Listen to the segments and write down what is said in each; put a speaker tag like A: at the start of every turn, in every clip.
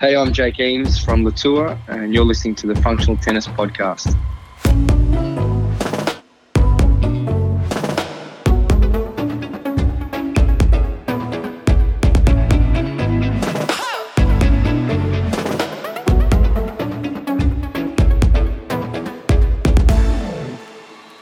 A: Hey, I'm Jake Eames from Letour, and you're listening to the Functional Tennis Podcast.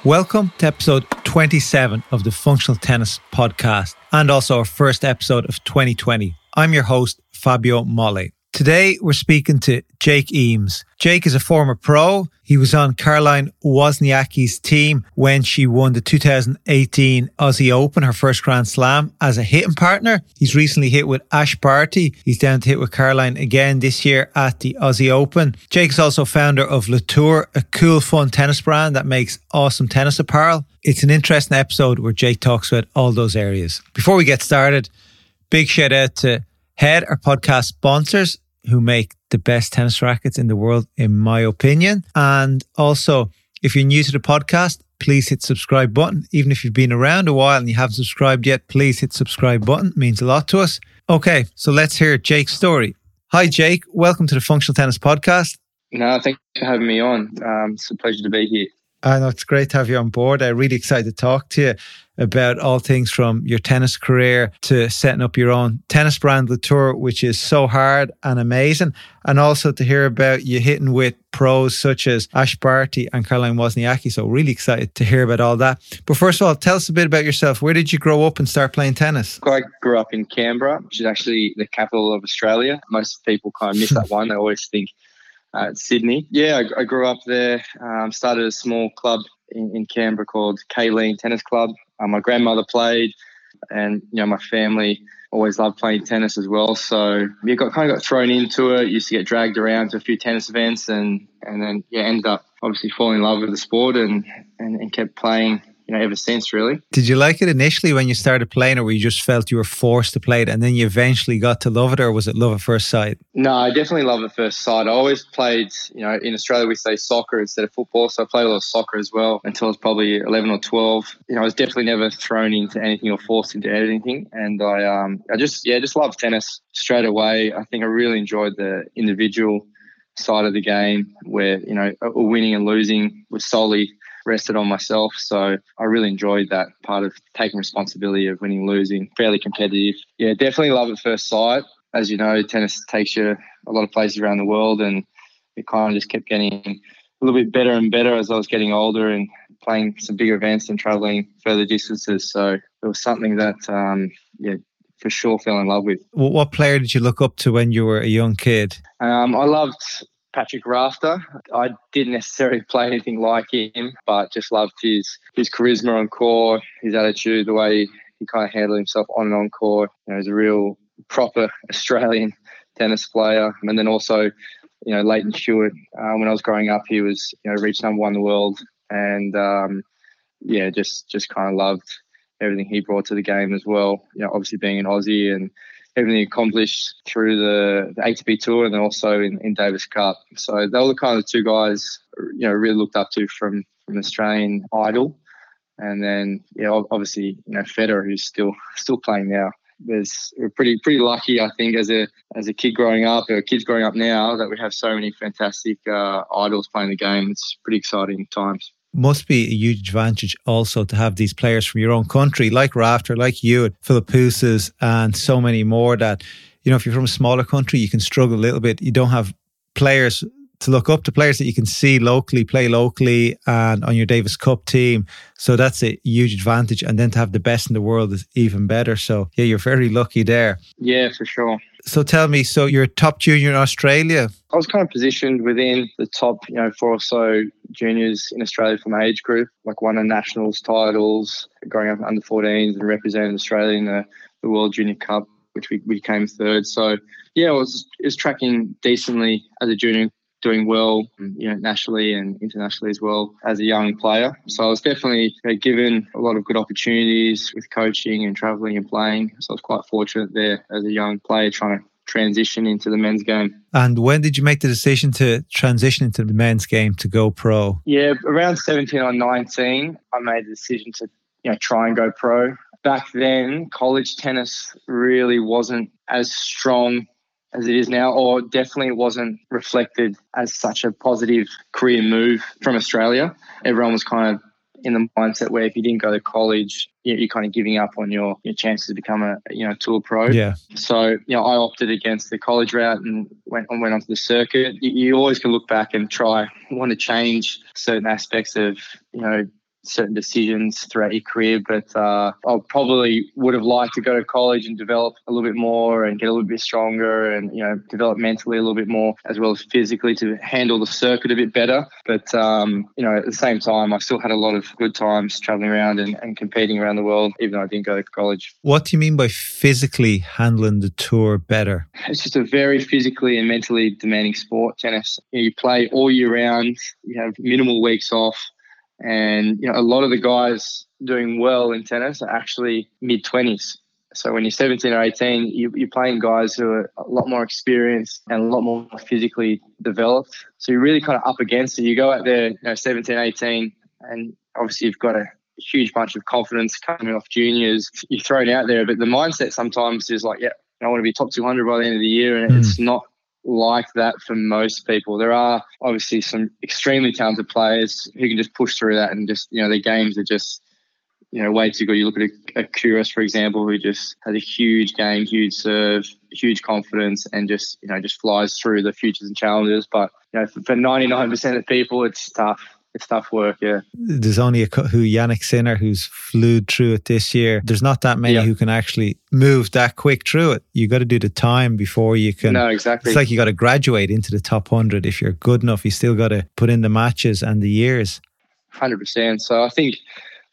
B: Welcome to episode 27 of the Functional Tennis Podcast, and also our first episode of 2020. I'm your host, Fabio Molle. Today, we're speaking to Jake Eames. Jake is a former pro. He was on Caroline Wozniacki's team when she won the 2018 Aussie Open, her first Grand Slam, as a hitting partner. He's recently hit with Ash Barty. He's down to hit with Caroline again this year at the Aussie Open. Jake is also founder of Letour, a cool, fun tennis brand that makes awesome tennis apparel. It's an interesting episode where Jake talks about all those areas. Before we get started, big shout out to Head, our podcast sponsors who make the best tennis rackets in the world, in my opinion. And also, if you're new to the podcast, please hit subscribe button. Even if you've been around a while and you haven't subscribed yet, please hit subscribe button. It means a lot to us. Okay, so let's hear Jake's story. Hi, Jake. Welcome to the Functional Tennis Podcast.
A: No, thanks for having me on. Um, it's a pleasure to be here.
B: I know it's great to have you on board. I'm really excited to talk to you about all things from your tennis career to setting up your own tennis brand, Letour, which is so hard and amazing. And also to hear about you hitting with pros such as Ash Barty and Caroline Wozniacki. So really excited to hear about all that. But first of all, tell us a bit about yourself. Where did you grow up and start playing tennis?
A: I grew up in Canberra, which is actually the capital of Australia. Most people kind of miss that one. They always think uh, Sydney. Yeah, I, I, grew up there. Um, started a small club in, in Canberra called Kaleen Tennis Club. Um, my grandmother played, and you know my family always loved playing tennis as well. So yeah, got kind of got thrown into it. Used to get dragged around to a few tennis events, and and then yeah, ended up obviously falling in love with the sport and and, and kept playing you know, ever since, really.
B: Did you like it initially when you started playing, or were you just felt you were forced to play it and then you eventually got to love it, or was it love at first sight?
A: No, I definitely love at first sight. I always played, you know, in Australia we say soccer instead of football, so I played a lot of soccer as well until I was probably 11 or 12. You know, I was definitely never thrown into anything or forced into anything, and I, um, I just, yeah, just loved tennis straight away. I think I really enjoyed the individual side of the game where you know winning and losing was solely rested on myself. So I really enjoyed that part of taking responsibility of winning, losing, fairly competitive. Yeah, definitely love at first sight. As you know, tennis takes you a lot of places around the world, and it kind of just kept getting a little bit better and better as I was getting older and playing some bigger events and traveling further distances. So it was something that, um, yeah, for sure fell in love with.
B: what player did you look up to when you were a young kid?
A: Um, I loved Patrick Rafter. I didn't necessarily play anything like him, but just loved his his charisma on court, his attitude, the way he kind of handled himself on and on court. You know, he's a real proper Australian tennis player. And then also, you know, Lleyton Hewitt. Uh, when I was growing up, he was you know reached number one in the world, and um, yeah, just just kind of loved everything he brought to the game as well. You know, obviously being an Aussie and everything accomplished through the, the ATP tour and then also in, in Davis Cup. So they were the kind of two guys, you know, really looked up to from from Australian idol. And then, yeah, obviously, you know, Federer, who's still still playing now. There's we're pretty pretty lucky, I think, as a as a kid growing up or kids growing up now, that we have so many fantastic uh, idols playing the game. It's pretty exciting times
B: must be a huge advantage also to have these players from your own country, like Rafter, like you, Philippoussis, and so many more. That you know, if you're from a smaller country, you can struggle a little bit. You don't have players to look up to players that you can see locally, play locally, and on your Davis Cup team. So that's a huge advantage. And then to have the best in the world is even better. So yeah, you're very lucky there.
A: Yeah, for sure.
B: So tell me, so you're a top junior in Australia?
A: I was kind of positioned within the top, you know, four or so juniors in Australia from my age group, like won a nationals titles, growing up under 14s and representing Australia in the, the World Junior Cup which we, we came third. So yeah, I was, was tracking decently as a junior doing well, you know, nationally and internationally as well as a young player. So I was definitely given a lot of good opportunities with coaching and traveling and playing. So I was quite fortunate there as a young player trying to transition into the men's game.
B: And when did you make the decision to transition into the men's game to go pro?
A: Yeah, around 17 or 19, I made the decision to you know try and go pro. Back then, college tennis really wasn't as strong as it is now, or definitely wasn't reflected as such a positive career move from Australia. Everyone was kind of in the mindset where if you didn't go to college, you're kind of giving up on your, your chances to become a you know tour pro.
B: Yeah.
A: So you know, I opted against the college route and went on went onto the circuit. You, you always can look back and try want to change certain aspects of you know certain decisions throughout your career. But uh, I probably would have liked to go to college and develop a little bit more and get a little bit stronger and you know develop mentally a little bit more as well as physically to handle the circuit a bit better. But um, you know at the same time, I still had a lot of good times traveling around and, and competing around the world, even though I didn't go to college.
B: What do you mean by physically handling the tour better?
A: It's just a very physically and mentally demanding sport, tennis. You, know, you play all year round. You have minimal weeks off and you know, a lot of the guys doing well in tennis are actually mid twenties. So when you're 17 or 18, you, are playing guys who are a lot more experienced and a lot more physically developed. So you're really kind of up against it. You go out there, you know, 17, 18, and obviously you've got a huge bunch of confidence coming off juniors. You're thrown out there, but the mindset sometimes is like, yeah, I want to be top 200 by the end of the year, and mm. it's not like that for most people. There are obviously some extremely talented players who can just push through that and just, you know, their games are just, you know, way too good. You look at a, a for example, who just has a huge game, huge serve, huge confidence, and just, you know, just flies through the futures and challenges. But, you know, for 99% of people, it's tough it's tough work. Yeah.
B: There's only a who Jannik Sinner who's flew through it this year. There's not that many yeah. who can actually move that quick through it. You got to do the time before you can.
A: No, exactly.
B: It's like you got to graduate into the top hundred. If you're good enough, you still got to put in the matches and the years.
A: Hundred percent. So I think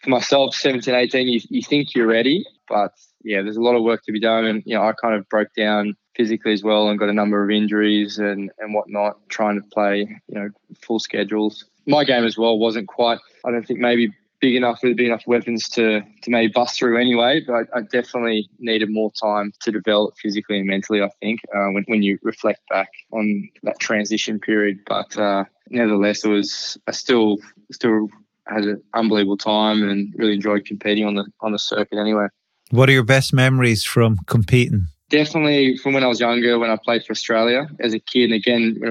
A: for myself, 17, 18, you, you think you're ready, but yeah, there's a lot of work to be done. And, you know, I kind of broke down physically as well and got a number of injuries and, and whatnot, trying to play, you know, full schedules my game as well wasn't quite. I don't think maybe big enough with big enough weapons to to maybe bust through anyway. But I, I definitely needed more time to develop physically and mentally. I think uh, when when you reflect back on that transition period, but uh, nevertheless, it was I still still had an unbelievable time and really enjoyed competing on the on the circuit anyway.
B: What are your best memories from competing?
A: Definitely from when I was younger, when I played for Australia as a kid. And again,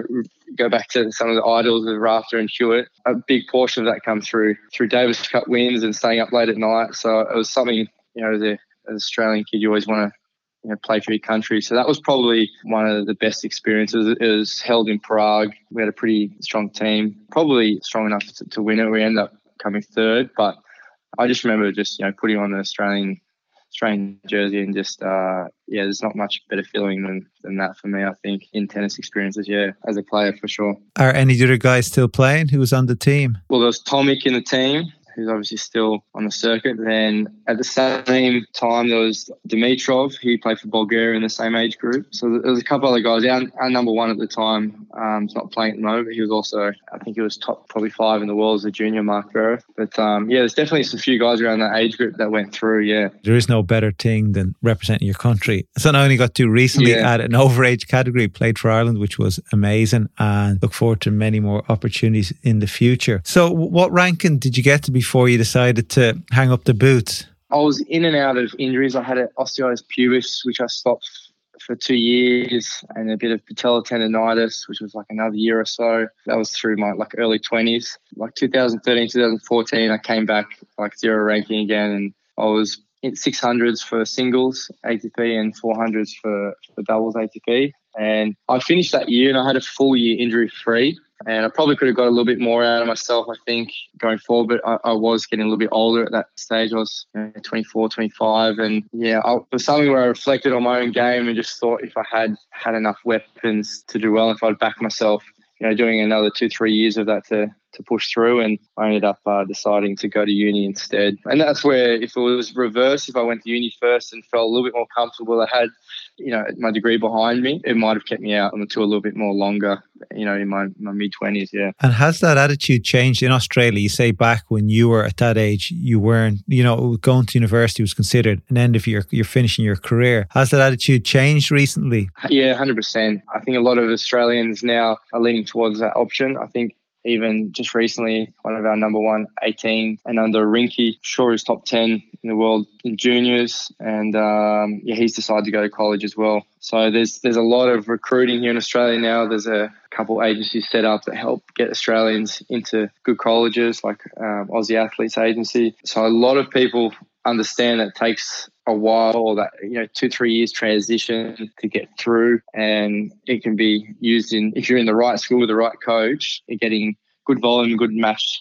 A: go back to some of the idols of Rafter and Hewitt. A big portion of that come through through Davis Cup wins and staying up late at night. So it was something, you know, as, a, as an Australian kid, you always want to you know, play for your country. So that was probably one of the best experiences. It was held in Prague. We had a pretty strong team, probably strong enough to, to win it. We ended up coming third, but I just remember just you know putting on the Australian Australian jersey and just uh, yeah, there's not much better feeling than than that for me. I think in tennis experiences, yeah, as a player for sure.
B: Are any other guys still playing? Who was on the team?
A: Well, there was Tomic in the team who's obviously still on the circuit. Then at the same time, there was Dimitrov, he played for Bulgaria in the same age group. So there was a couple other guys. Our, our number one at the time um, is not playing at the moment. He was also, I think he was top probably five in the world as a junior, Mark Verryth. But um, yeah, there's definitely some few guys around that age group that went through, yeah.
B: There is no better thing than representing your country. So I only got to recently yeah. at an overage category, played for Ireland, which was amazing, and look forward to many more opportunities in the future. So what ranking did you get to before you decided to hang up the boots?
A: I was in and out of injuries. I had an osteitis pubis, which I stopped for two years, and a bit of patella tendonitis, which was like another year or so. That was through my like early 20s. Like 2013, 2014, I came back like zero ranking again, and I was in 600s for singles ATP and 400s for, for doubles ATP. And I finished that year and I had a full year injury free and I probably could have got a little bit more out of myself, I think, going forward. But I, I was getting a little bit older at that stage. I was you know, 24, 25. And yeah, I, it was something where I reflected on my own game and just thought if I had had enough weapons to do well, if I'd back myself, you know, doing another two, three years of that to to push through. And I ended up uh, deciding to go to uni instead. And that's where, if it was reverse, if I went to uni first and felt a little bit more comfortable, I had, you know, my degree behind me, it might have kept me out on the tour a little bit more longer, you know, in my, my mid 20s. Yeah.
B: And has that attitude changed in Australia? You say back when you were at that age, you weren't, you know, going to university was considered an end of your, you're finishing your career. Has that attitude changed recently?
A: Yeah, 100%. I think a lot of Australians now are leaning towards that option. I think even just recently, one of our number one 18 and under Rinky, sure is top 10 in the world in juniors. And um, yeah, he's decided to go to college as well. So there's there's a lot of recruiting here in Australia now. There's a couple agencies set up that help get Australians into good colleges, like um, Aussie Athletes Agency. So a lot of people understand that it takes a while that you know two three years transition to get through and it can be used in if you're in the right school with the right coach getting good volume good match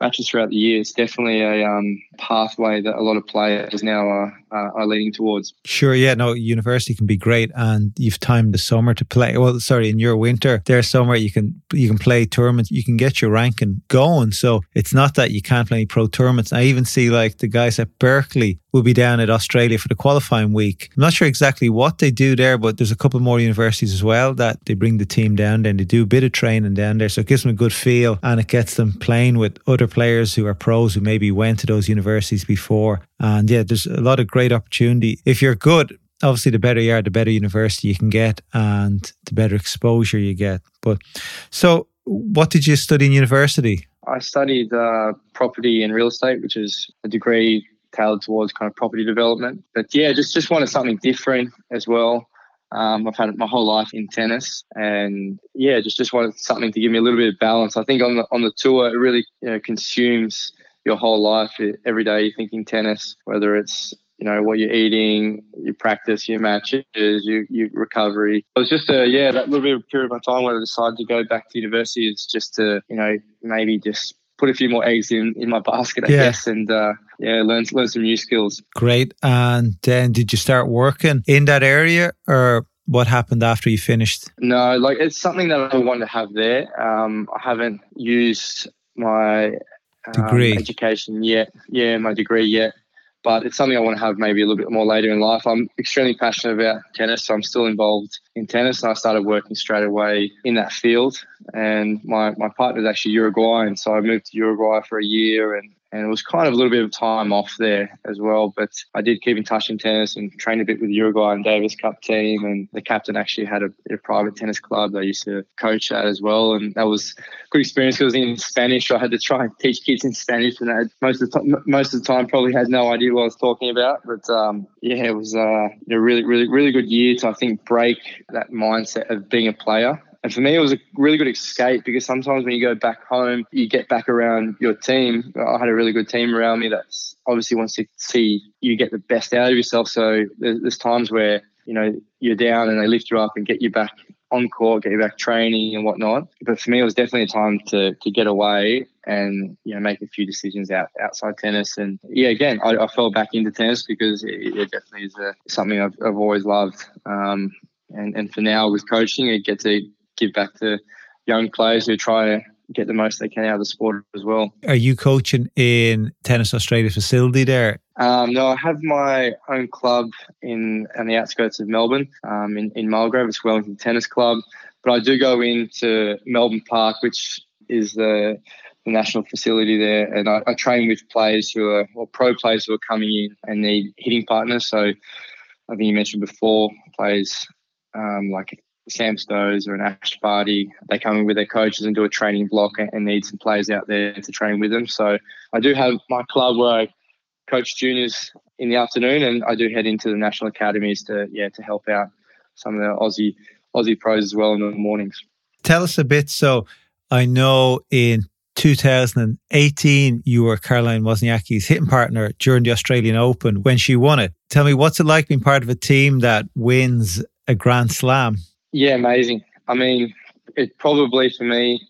A: matches throughout the year. It's definitely a um, pathway that a lot of players now are, uh, are leading towards.
B: Sure, yeah, no, university can be great, and you've timed the summer to play. Well, sorry, in your winter, there's summer you can you can play tournaments, you can get your ranking going. So it's not that you can't play any pro tournaments. I even see like the guys at Berkeley will be down at Australia for the qualifying week. I'm not sure exactly what they do there, but there's a couple more universities as well that they bring the team down there and they do a bit of training down there. So it gives them a good feel and it gets them playing with other players who are pros who maybe went to those universities before. And yeah, there's a lot of great opportunity. If you're good, obviously the better you are, the better university you can get and the better exposure you get. But so what did you study in university?
A: I studied uh, property and real estate, which is a degree tailored towards kind of property development. But yeah, just just wanted something different as well. Um, I've had it my whole life in tennis, and yeah, just just wanted something to give me a little bit of balance. I think on the on the tour, it really you know, consumes your whole life. Every day you're thinking tennis, whether it's you know what you're eating, your practice, your matches, your, your recovery. It was just a yeah, that little bit of period of my time where I decided to go back to university is just to you know maybe just put a few more eggs in in my basket, I yeah. guess, and uh, yeah, learn learn some new skills.
B: Great. And then did you start working in that area, or what happened after you finished?
A: No, like it's something that I want to have there. Um, I haven't used my um,
B: degree
A: education yet. Yeah, my degree yet but it's something I want to have maybe a little bit more later in life. I'm extremely passionate about tennis, so I'm still involved in tennis, and I started working straight away in that field. And my my partner is actually Uruguayan, so I moved to Uruguay for a year and and it was kind of a little bit of time off there as well. But I did keep in touch in tennis and trained a bit with the Uruguay and Davis Cup team. And the captain actually had a, a private tennis club that I used to coach at as well. And that was a good experience because in Spanish, I had to try and teach kids in Spanish, and I, most of the time, most of the time, probably had no idea what I was talking about. But um, yeah, it was uh, a really, really, really good year to I think break that mindset of being a player and for me, it was a really good escape because sometimes when you go back home, you get back around your team. I had a really good team around me that obviously wants to see you get the best out of yourself. So there's, times where, you know, you're down and they lift you up and get you back on court, get you back training and whatnot. But for me, it was definitely a time to to get away and you know make a few decisions out outside tennis. And yeah, again, I, I fell back into tennis because it, it definitely is a, something I've, I've always loved. Um, and and for now with coaching, it gets to give back to young players who try to get the most they can out of the sport as well.
B: Are you coaching in Tennis Australia facility there?
A: Um, no, I have my own club in on the outskirts of Melbourne, um, in, in Mulgrave. It's Wellington Tennis Club. But I do go into Melbourne Park, which is the, the national facility there, and I, I, train with players who are or pro players who are coming in and need hitting partners. So I think you mentioned before players um, like Sam Stosur an Ash Barty, they come in with their coaches and do a training block and need some players out there to train with them. So I do have my club where I coach juniors in the afternoon, and I do head into the national academies to yeah to help out some of the Aussie Aussie pros as well in the mornings.
B: Tell us a bit. So I know in 2018 you were Caroline Wozniacki's hitting partner during the Australian Open when she won it. Tell me what's it like being part of a team that wins a Grand Slam?
A: Yeah, amazing. I mean, it probably for me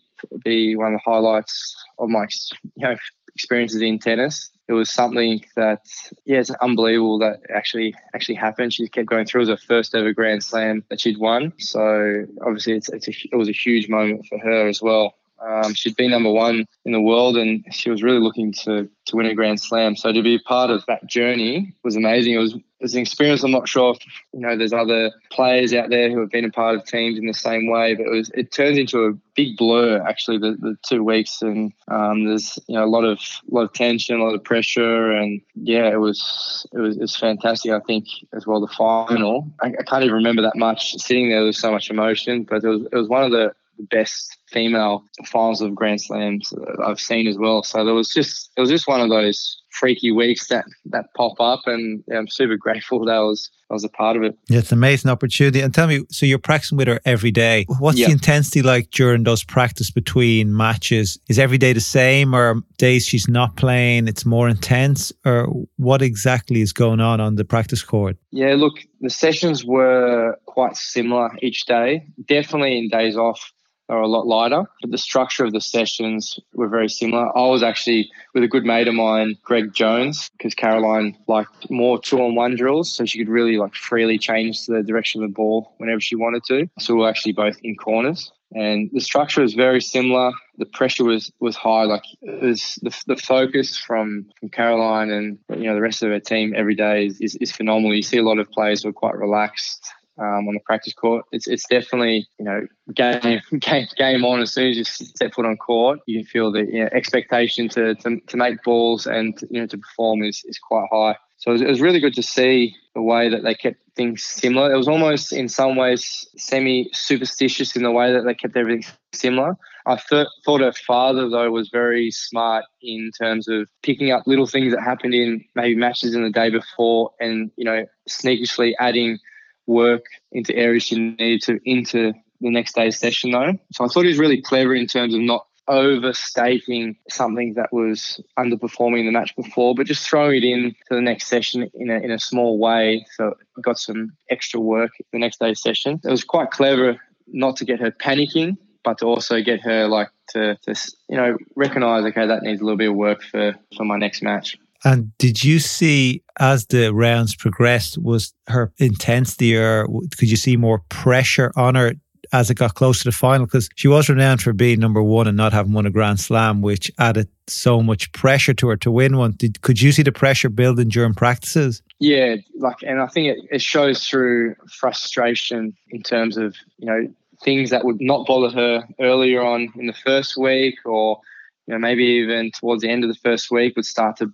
A: be one of the highlights of my you know experiences in tennis. It was something that yeah, it's unbelievable that actually actually happened. She kept going through. It was her first ever Grand Slam that she'd won. So obviously, it's, it's a, it was a huge moment for her as well. Um, she'd been number one in the world and she was really looking to, to win a Grand Slam. So to be part of that journey was amazing. It was, it was an experience. I'm not sure if, you know, there's other players out there who have been a part of teams in the same way, but it was, it turned into a big blur actually the, the two weeks. And um, there's, you know, a lot of, a lot of tension, a lot of pressure. And yeah, it was, it was, it was fantastic. I think as well, the final, I, I can't even remember that much sitting there. There was so much emotion, but it was, it was one of the, the best female finals of Grand Slams uh, I've seen as well. So there was just it was just one of those freaky weeks that that pop up, and yeah, I'm super grateful that I was I was a part of it.
B: Yeah, it's an amazing opportunity. And tell me, so you're practicing with her every day. What's the intensity like during those practice between matches? Is every day the same, or days she's not playing, it's more intense, or what exactly is going on on the practice court?
A: Yeah, look, the sessions were quite similar each day. Definitely in days off, are a lot lighter, but the structure of the sessions were very similar. I was actually with a good mate of mine, Greg Jones, because Caroline liked more two on one drills, so she could really like freely change the direction of the ball whenever she wanted to. So we were actually both in corners. And the structure was very similar. The pressure was was high. Like was the, the focus from, from Caroline and you know the rest of her team every day is, is, is phenomenal. You see a lot of players who are quite relaxed um, on the practice court. It's it's definitely you know game game game on as soon as you step foot on court, you feel the you know, expectation to, to to make balls and you know to perform is is quite high. So it was, it was really good to see the way that they kept things similar. It was almost in some ways semi superstitious in the way that they kept everything similar. I th- thought her father though was very smart in terms of picking up little things that happened in maybe matches in the day before and you know sneakishly adding work into areas she needed to into the next day's session though. So I thought he was really clever in terms of not overstating something that was underperforming the match before, but just throwing it in to the next session in a, in a small way. So got some extra work the next day's session. It was quite clever not to get her panicking, but to also get her like to, to you know recognize okay that needs a little bit of work for for my next match.
B: And did you see as the rounds progressed, was her intensity or could you see more pressure on her as it got close to the final? Because she was renowned for being number one and not having won a Grand Slam, which added so much pressure to her to win one. Did, could you see the pressure building during practices?
A: Yeah, like, and I think it, it shows through frustration in terms of, you know, things that would not bother her earlier on in the first week or you know maybe even towards the end of the first week would start to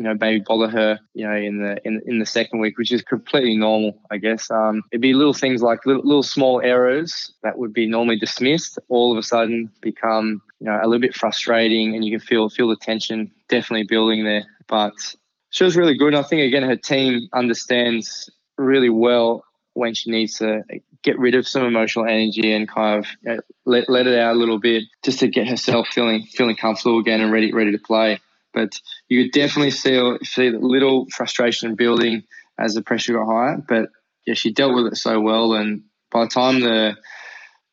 A: you know, maybe bother her, you know, in the in, in the second week, which is completely normal, I guess. Um, it'd be little things like little, little small errors that would be normally dismissed, all of a sudden become, you know, a little bit frustrating, and you can feel feel the tension definitely building there. But she was really good. And I think again, her team understands really well when she needs to get rid of some emotional energy and kind of you know, let let it out a little bit, just to get herself feeling feeling comfortable again and ready ready to play. But you could definitely see see a little frustration building as the pressure got higher. But yeah, she dealt with it so well, and by the time the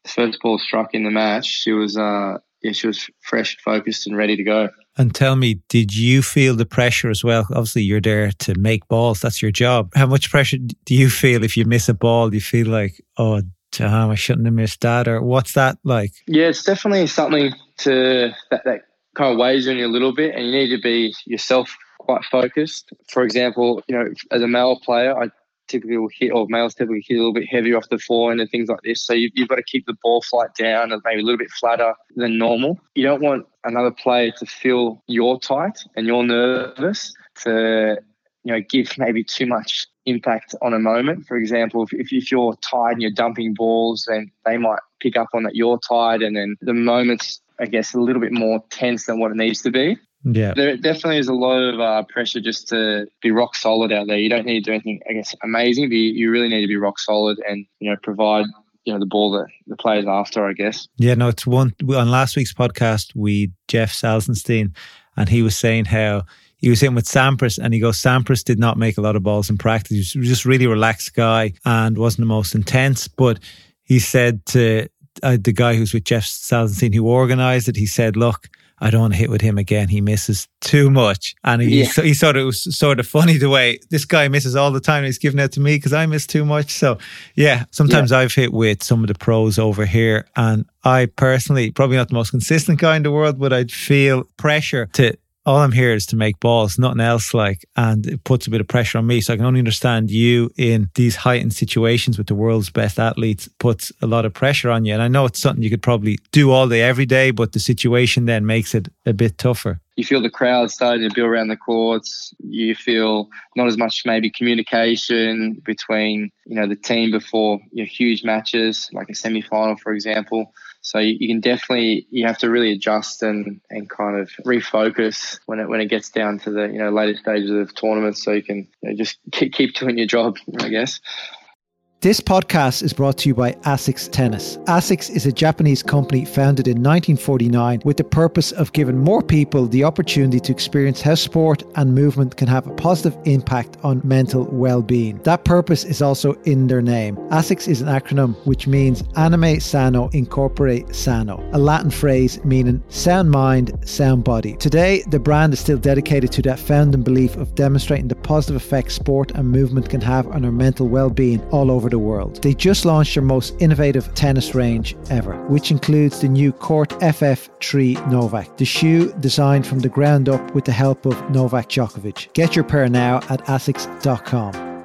A: first ball struck in the match, she was uh, yeah, she was fresh, focused, and ready to go.
B: And tell me, did you feel the pressure as well? Obviously, you're there to make balls. That's your job. How much pressure do you feel if you miss a ball? Do you feel like, oh, damn, I shouldn't have missed that? Or what's that like?
A: Yeah, it's definitely something to that, that kind of weighs on you a little bit, and you need to be yourself quite focused. For example, you know, as a male player, I typically will hit, or males typically hit a little bit heavier off the forehand and things like this. So you, have got to keep the ball flight down and maybe a little bit flatter than normal. You don't want another player to feel you're tight and you're nervous to, you know, give maybe too much impact on a moment. For example, if, if you're tired and you're dumping balls, then they might pick up on that you're tired, and then the moments I guess, a little bit more tense than what it needs to be.
B: Yeah.
A: There definitely is a lot of uh, pressure just to be rock solid out there. You don't need to do anything, I guess, amazing, but you, you really need to be rock solid and, you know, provide you know the ball that the players after, I guess.
B: Yeah, no, it's one on last week's podcast. We Jeff Salzenstein, and he was saying how he was in with Sampras, and he goes, Sampras did not make a lot of balls in practice. He was just really relaxed guy and wasn't the most intense, but he said to uh, the guy who's with Jeff Salzenstein who organised it, he said, "Look, I don't want to hit with him again. He misses too much." And he yeah. he thought it was sort of funny the way this guy misses all the time. he's giving it to me because I miss too much. So yeah, sometimes yeah. I've hit with some of the pros over here, and I personally probably not the most consistent guy in the world, but I'd feel pressure to all I'm here is to make balls, nothing else. Like, and it puts a bit of pressure on me. So I can only understand you in these heightened situations with the world's best athletes puts a lot of pressure on you. And I know it's something you could probably do all day, every day, but the situation then makes it a bit tougher.
A: you feel the crowd starting to build around the courts. You feel not as much maybe communication between you know the team before your huge matches, like a semi final, for example. So you, you, can definitely you have to really adjust and, and kind of refocus when it when it gets down to the you know later stages of tournaments, so you can you know, just keep, keep doing your job, I guess.
B: This podcast is brought to you by ASICS Tennis. ASICS is a Japanese company founded in 1949 with the purpose of giving more people the opportunity to experience how sport and movement can have a positive impact on mental well-being. That purpose is also in their name. ASICS is an acronym which means Anima Sana In Corpore Sano, a Latin phrase meaning sound mind, sound body. Today, the brand is still dedicated to that founding belief of demonstrating the positive effects sport and movement can have on our mental well-being all over over the world. They just launched their most innovative tennis range ever, which includes the new Court FF3 Novak, the shoe designed from the ground up with the help of Novak Djokovic. Get your pair now at asics.com.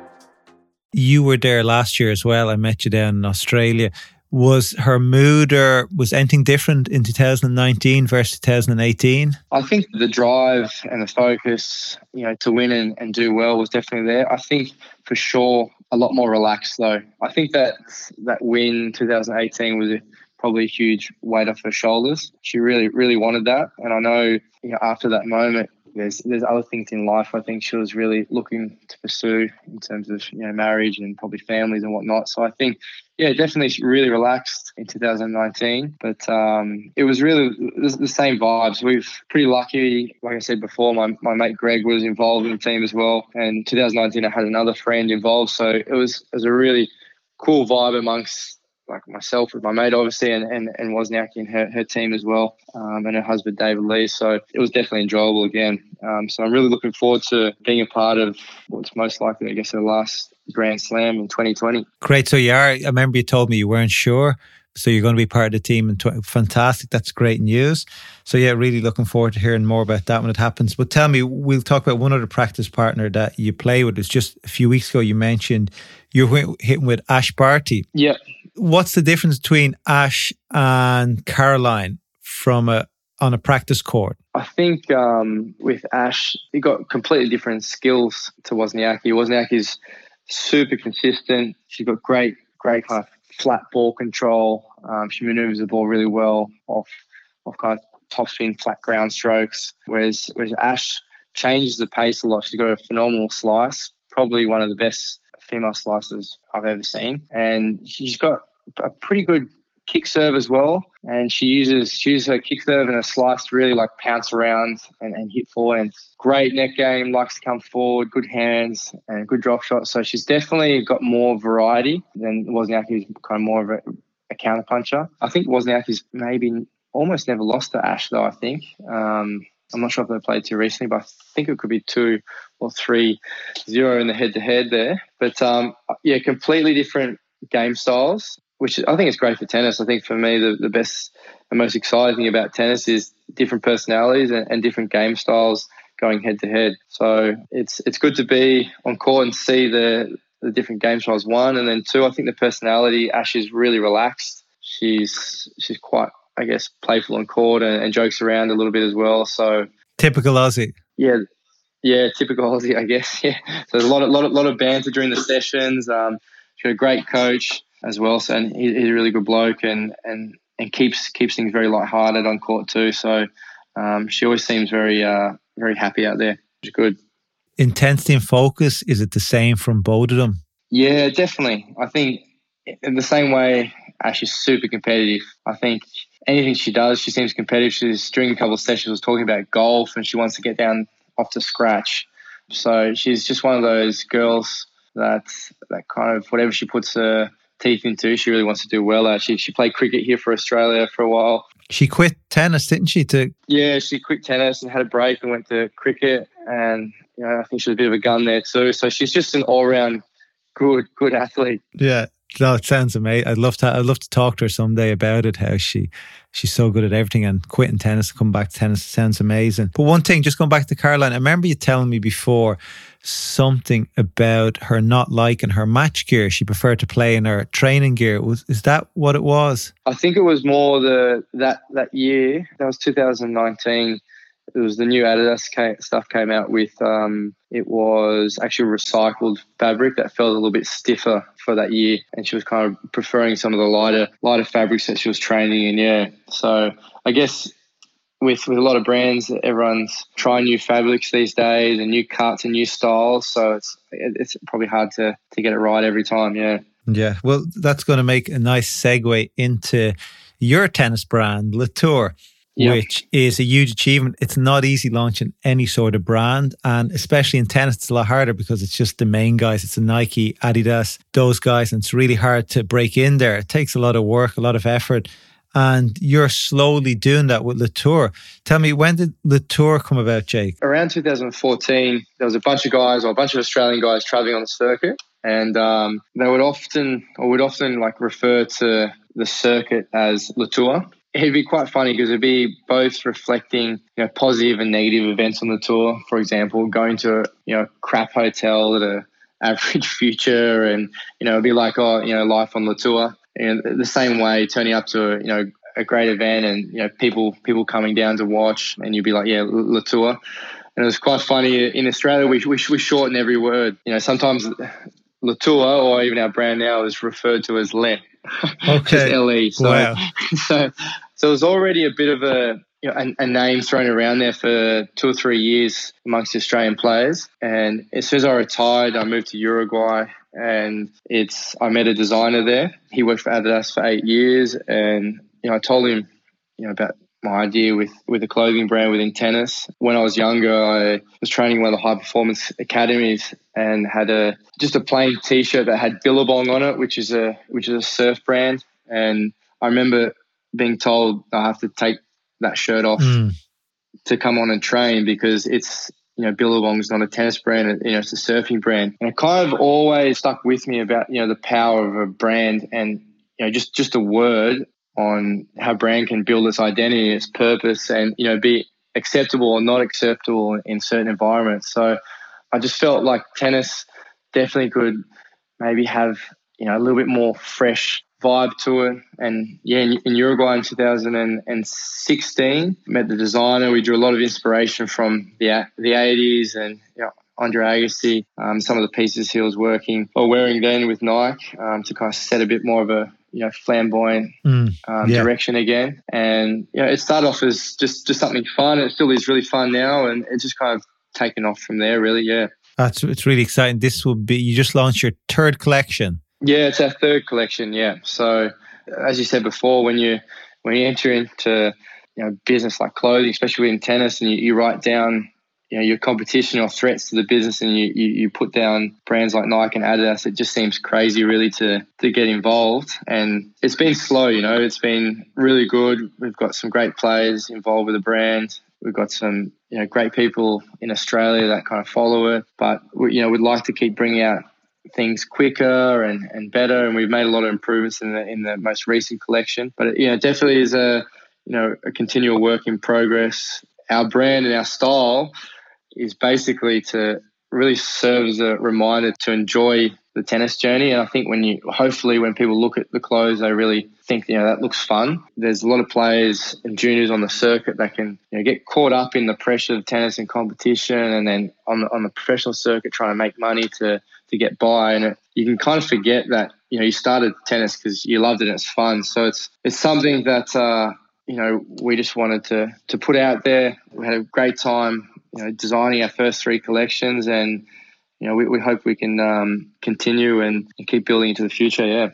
B: You were there last year as well. I met you down in Australia was her mood or was anything different in 2019 versus 2018?
A: I think the drive and the focus, you know, to win and, and do well was definitely there. I think for sure a lot more relaxed though. I think that that win 2018 was probably a huge weight off her shoulders. She really, really wanted that, and I know, you know after that moment, there's there's other things in life I think she was really looking to pursue in terms of you know marriage and probably families and whatnot. So I think yeah, definitely really relaxed in 2019. But um, it was really the same vibes. We've pretty lucky, like I said before, my, my mate Greg was involved in the team as well. And 2019, I had another friend involved. So it was, it was a really cool vibe amongst like myself with my mate obviously and, and, and Wozniacki and her, her team as well um, and her husband David Lee. So it was definitely enjoyable again. Um, so I'm really looking forward to being a part of what's most likely I guess the last Grand Slam in 2020
B: great. So you are I remember you told me you weren't sure. So you're going to be part of the team and tw- fantastic. That's great news. So yeah really looking forward to hearing more about that when it happens. But tell me we'll talk about one other practice partner that you play with. It's just a few weeks ago you mentioned you're hitting with Ash Barty.
A: Yeah
B: what's the difference between Ash and Caroline from a on a practice court?
A: I think um, with Ash, he got completely different skills to Wozniacki. Wozniacki's super consistent. She's got great, great kind of flat ball control. Um, she maneuvers the ball really well off, off kind of top spin, flat ground strokes. Whereas, whereas Ash changes the pace a lot. She's got a phenomenal slice, probably one of the best female slicers I've ever seen. And she's got a pretty good kick serve as well. And she uses she uses her kick serve and her slice to really like pounce around and, and hit forward. great net game, likes to come forward, good hands and good drop shot. So she's definitely got more variety than Wozniacki, who's kind of more of a, a counter puncher. I think Wozniacki's maybe almost never lost to Ash though, I think. Um, I'm not sure if they played too recently, but I think it could be two or three zero in the head to head there. But um, yeah, completely different game styles, which I think is great for tennis. I think for me, the, the best and most exciting thing about tennis is different personalities and, and different game styles going head to head. So it's it's good to be on court and see the the different game styles. One and then two, I think the personality. Ash is really relaxed. She's she's quite I guess, playful on court and, and jokes around a little bit as well. So
B: typical Aussie.
A: Yeah, yeah, typical Aussie, I guess. Yeah, so there's a lot of lot of, lot of banter during the sessions. Um, she's got a great coach as well, so and he, he's a really good bloke and and and keeps keeps things very light-hearted on court too. So um, she always seems very uh, very happy out there, which is good.
B: Intensity and focus is it the same from both of them?
A: Yeah, definitely. I think in the same way, Ash is super competitive. I think anything she does, she seems competitive. She's during a couple of sessions was talking about golf and she wants to get down off to scratch. So she's just one of those girls that that kind of whatever she puts her teeth into, she really wants to do well at. She she played cricket here for Australia for a while.
B: She quit tennis, didn't she? To
A: yeah, she quit tennis and had a break and went to cricket. And you know, I think she was a bit of a gun there too. So she's just an all round good good athlete.
B: Yeah, no, it sounds amazing. I'd love to. I'd love to talk to her someday about it. How she she's so good at everything and quitting tennis to come back to tennis sounds amazing. But one thing, just going back to Caroline, I remember you telling me before something about her not liking her match gear. She preferred to play in her training gear. Was is that what it was?
A: I think it was more the that that year. That was 2019. It was the new Adidas stuff came out with. Um, it was actually recycled fabric that felt a little bit stiffer for that year, and she was kind of preferring some of the lighter lighter fabrics that she was training in. Yeah, so I guess with with a lot of brands, everyone's trying new fabrics these days and new cuts and new styles. So it's it's probably hard to to get it right every time. Yeah.
B: Yeah. Well, that's going to make a nice segue into your tennis brand, Letour. Yep. Which is a huge achievement. It's not easy launching any sort of brand, and especially in tennis, it's a lot harder because it's just the main guys. It's a Nike, Adidas, those guys, and it's really hard to break in there. It takes a lot of work, a lot of effort, and you're slowly doing that with Letour. Tell me, when did Letour come about, Jake?
A: Around 2014, there was a bunch of guys or a bunch of Australian guys traveling on the circuit, and um, they would often or would often like refer to the circuit as Letour. It'd be quite funny because it'd be both reflecting you know positive and negative events on the tour. For example, going to a you know crap hotel at a average future, and you know it'd be like oh you know life on the tour. And the same way turning up to a, you know a great event and you know people people coming down to watch and you'd be like yeah Letour. And it was quite funny in Australia we, we, we shorten every word. You know sometimes Letour or even our brand now is referred to as Le
B: okay
A: LE
B: so, wow.
A: so so it was already a bit of a you know, a, a, name thrown around there for two or three years amongst Australian players. And as soon as I retired, I moved to Uruguay and it's I met a designer there. He worked for Adidas for eight years, and you know I told him you know about my idea with with a clothing brand within tennis. When I was younger, I was training one of the high performance academies and had a just a plain T-shirt that had Billabong on it, which is a which is a surf brand. And I remember being told I have to take that shirt off mm. to come on and train because it's you know, Billabong's not a tennis brand, you know, it's a surfing brand. And it kind of always stuck with me about, you know, the power of a brand and, you know, just, just a word on how brand can build its identity, its purpose and, you know, be acceptable or not acceptable in certain environments. So I just felt like tennis definitely could maybe have, you know, a little bit more fresh vibe to it. And yeah, in, in, Uruguay in 2016, met the designer. We drew a lot of inspiration from the the 80s and you know, Andre Agassi, um, some of the pieces he was working or wearing then with Nike um, to kind of set a bit more of a you know flamboyant mm, um, yeah. direction again. And you know, it started off as just just something fun. It still is really fun now, and it's just kind of taken off from there. Really, yeah.
B: That's it's really exciting. This will be you just launched your third collection.
A: Yeah, it's our third collection. Yeah. So as you said before, when you when you enter into you know business like clothing, especially in tennis, and you, you write down you know your competition or threats to the business, and you, you, you put down brands like Nike and Adidas, it just seems crazy really to to get involved. And it's been slow. You know, it's been really good. We've got some great players involved with the brand. We've got some you know great people in Australia that kind of follow it, but we, you know we'd like to keep bringing out things quicker and, and better. And we've made a lot of improvements in the in the most recent collection. But it, you know, definitely is a you know a continual work in progress. Our brand and our style is basically to really serve as a reminder to enjoy the tennis journey. And I think when you, hopefully, when people look at the clothes, they really think, you know, that looks fun. There's a lot of players and juniors on the circuit that can you know, get caught up in the pressure of tennis and competition, and then on the, on the professional circuit trying to make money to to get by. And it, you can kind of forget that you know you started tennis because you loved it and it's fun. So it's it's something that. Uh, you know, we just wanted to to put out there. We had a great time, you know, designing our first three collections, and you know, we, we hope we can um, continue and, and keep building into the future. Yeah.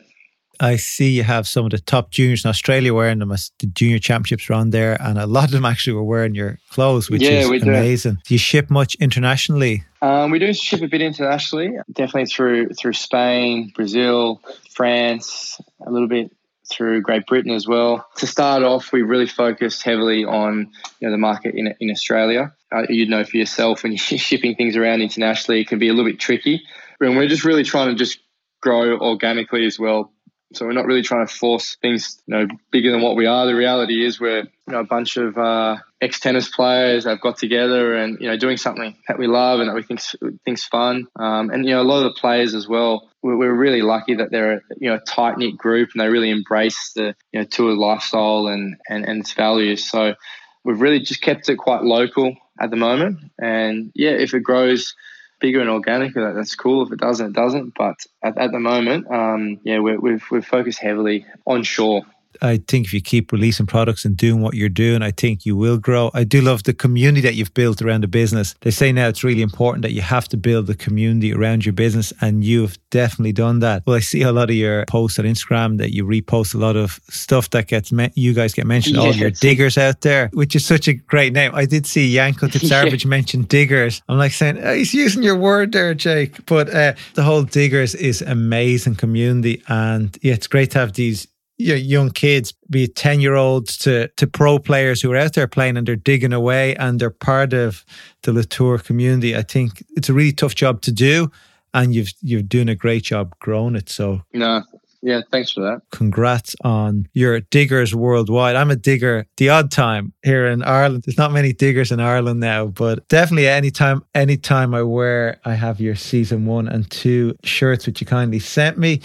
B: I see you have some of the top juniors in Australia wearing them as the junior championships are on there, and a lot of them actually were wearing your clothes, which yeah, is amazing. Do. do. you ship much internationally?
A: Um, we do ship a bit internationally, definitely through through Spain, Brazil, France, a little bit through Great Britain as well. To start off, we really focused heavily on you know, the market in, in Australia. Uh, you know for yourself when you're shipping things around internationally, it can be a little bit tricky. And we're just really trying to just grow organically as well. So we're not really trying to force things, you know, bigger than what we are. The reality is we're, you know, a bunch of uh, ex-tennis players that have got together and, you know, doing something that we love and that we think think's fun. Um, and, you know, a lot of the players as well, we're, we're really lucky that they're, a, you know, a tight-knit group and they really embrace the, you know, tour lifestyle and, and, and its values. So we've really just kept it quite local at the moment. And yeah, if it grows bigger and organic, that's cool. If it doesn't, it doesn't. But at, at the moment, um, yeah, we we've, we've focused heavily onshore
B: I think if you keep releasing products and doing what you're doing, I think you will grow. I do love the community that you've built around the business. They say now it's really important that you have to build the community around your business, and you've definitely done that. Well, I see a lot of your posts on Instagram that you repost a lot of stuff that gets me- you guys get mentioned. Yes. All your diggers out there, which is such a great name. I did see Janko Tipsarevic yeah. mention diggers. I'm like saying oh, he's using your word there, Jake. But uh, the whole diggers is amazing community, and yeah, it's great to have these you know, young kids, be it 10 year olds to, to pro players who are out there playing and they're digging away and they're part of the Letour community. I think it's a really tough job to do and you've, you're doing a great job growing it. So,
A: no, yeah, thanks for that.
B: Congrats on your diggers worldwide. I'm a digger the odd time here in Ireland. There's not many diggers in Ireland now, but definitely anytime anytime I wear I have your season one and two shirts which you kindly sent me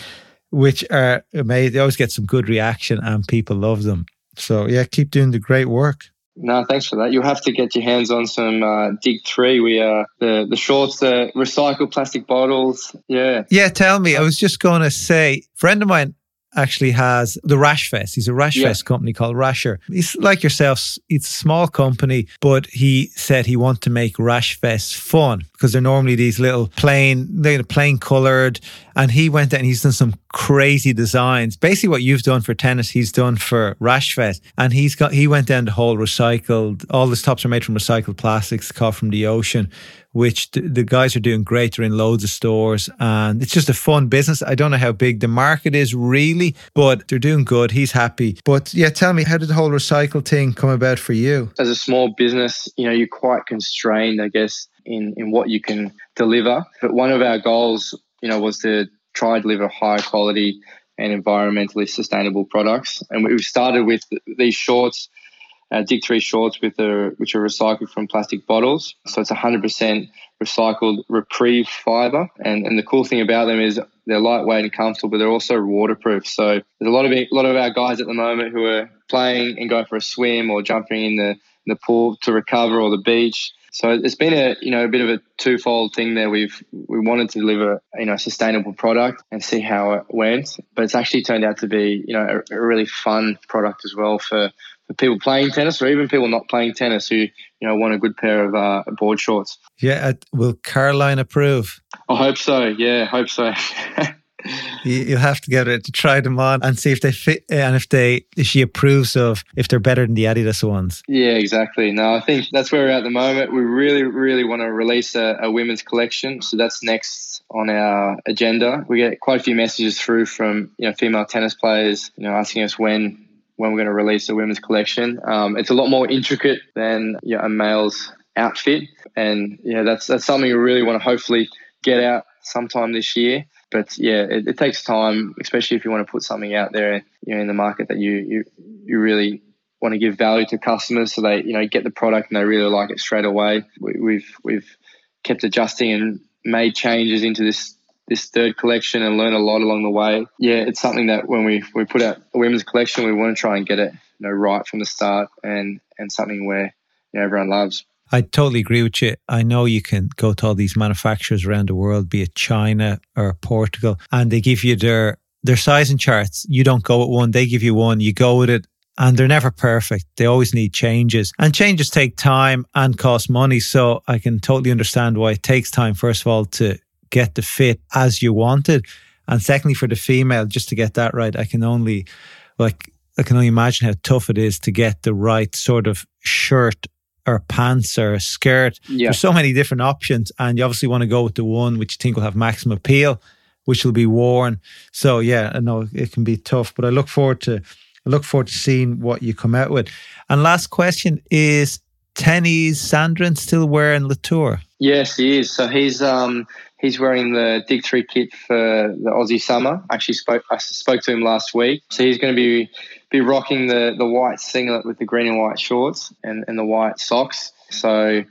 B: which are amazing. They always get some good reaction and people love them. So yeah, keep doing the great work.
A: No, thanks for that. You'll have to get your hands on some uh, Dig Three. We uh the the shorts, the recycled plastic bottles. Yeah,
B: yeah. Tell me, I was just going to say, friend of mine actually has the rash vest. He's a Rash yeah. Fest company called Rasher. He's like yourself, it's a small company, but he said he wanted to make rash vest fun because they're normally these little plain, they're plain colored. And he went out and he's done some crazy designs. Basically, what you've done for tennis, he's done for rash vest. And he's got, he went down the whole recycled, all the tops are made from recycled plastics caught from the ocean which the guys are doing great. They're in loads of stores and it's just a fun business. I don't know how big the market is really, but they're doing good. He's happy. But yeah, tell me, how did the whole recycle thing come about for you?
A: As a small business, you know, you're quite constrained, I guess, in, in what you can deliver. But one of our goals, you know, was to try and deliver high quality and environmentally sustainable products. And we started with these shorts uh, Dig 3 shorts with the, which are recycled from plastic bottles. So it's 100% recycled Repreve fiber. And, and the cool thing about them is they're lightweight and comfortable, but they're also waterproof. So there's a lot of a lot of our guys at the moment who are playing and going for a swim or jumping in the, the pool to recover or the beach. So it's been a you know a bit of a twofold thing there. We've we wanted to deliver you know a sustainable product and see how it went, but it's actually turned out to be you know a, a really fun product as well for for people playing tennis or even people not playing tennis who you know want a good pair of uh, board shorts.
B: Yeah, will Caroline approve?
A: I hope so. Yeah, hope so.
B: you, have to get her to try them on and see if they fit and if they if she approves of if they're better than the Adidas ones.
A: Yeah, exactly. No, I think that's where we're at the moment. We really, really want to release a, a women's collection, so that's next on our agenda. We get quite a few messages through from you know female tennis players, you know, asking us when when we're going to release a women's collection. Um, it's a lot more intricate than yeah, a male's outfit, and yeah, that's that's something we really want to hopefully get out sometime this year. But yeah, it, it, takes time, especially if you want to put something out there, you know, in the market that you you you really want to give value to customers, so they you know get the product and they really like it straight away. We, we've we've kept adjusting and made changes into this this third collection and learn a lot along the way. Yeah, it's something that when we, we put out a women's collection, we want to try and get it you know right from the start and and something where you know, everyone loves.
B: I totally agree with you. I know you can go to all these manufacturers around the world, be it China or Portugal, and they give you their their sizing charts. You don't go with one; they give you one. You go with it, and they're never perfect. They always need changes, and changes take time and cost money. So I can totally understand why it takes time. First of all, to get the fit as you wanted. And secondly, for the female, just to get that right, I can only like I can only imagine how tough it is to get the right sort of shirt or pants or skirt. Yeah. There's so many different options, and you obviously want to go with the one which you think will have maximum appeal, which will be worn. So yeah, I know it can be tough, but I look forward to I look forward to seeing what you come out with. And last question is Tennys Sandgren still wearing Letour?
A: Yes, he is. So he's um he's wearing the Dig Three kit for the Aussie summer. Actually, spoke I spoke to him last week. So he's going to be be rocking the the white singlet with the green and white shorts and, and the white socks. So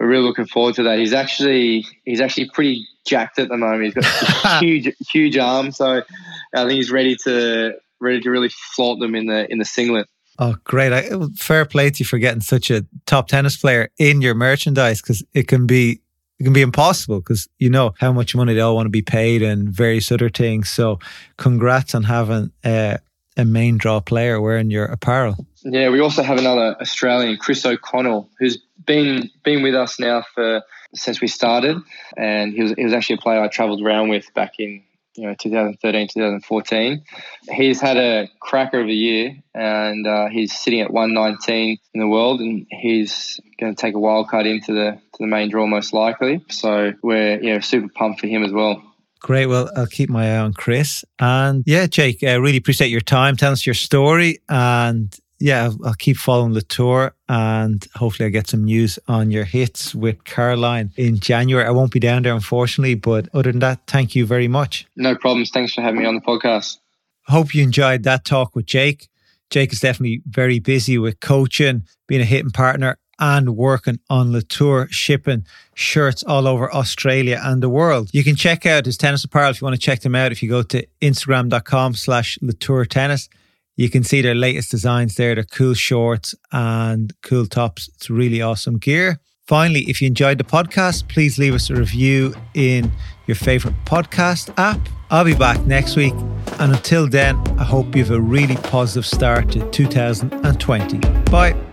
A: we're really looking forward to that. He's actually he's actually pretty jacked at the moment. He's got huge huge arms. So I think he's ready to ready to really flaunt them in the in the singlet.
B: Oh, great. I, fair play to you for getting such a top tennis player in your merchandise because it can be it can be impossible because you know how much money they all want to be paid and various other things. So, congrats on having a, a main draw player wearing your apparel.
A: Yeah, we also have another Australian, Chris O'Connell, who's been been with us now for since we started, and he was he was actually a player I travelled around with back in you know 2013 2014 he's had a cracker of a year and uh, he's sitting at 119 in the world and he's going to take a wild card into the to the main draw most likely. So we're you know super pumped for him as well
B: Great. Well, I'll keep my eye on Chris. And yeah, Jake, I really appreciate your time. Tell us your story. And yeah, I'll, I'll keep following the tour and hopefully I get some news on your hits with Caroline in January. I won't be down there, unfortunately, but other than that, thank you very much.
A: No problems. Thanks for having me on the podcast.
B: Hope you enjoyed that talk with Jake. Jake is definitely very busy with coaching, being a hitting partner, and working on Letour shipping shirts all over Australia and the world. You can check out his tennis apparel if you want to check them out. If you go to instagram.com slash Letour tennis, you can see their latest designs there. They're cool shorts and cool tops. It's really awesome gear. Finally, if you enjoyed the podcast, please leave us a review in your favorite podcast app. I'll be back next week. And until then, I hope you have a really positive start to 2020. Bye.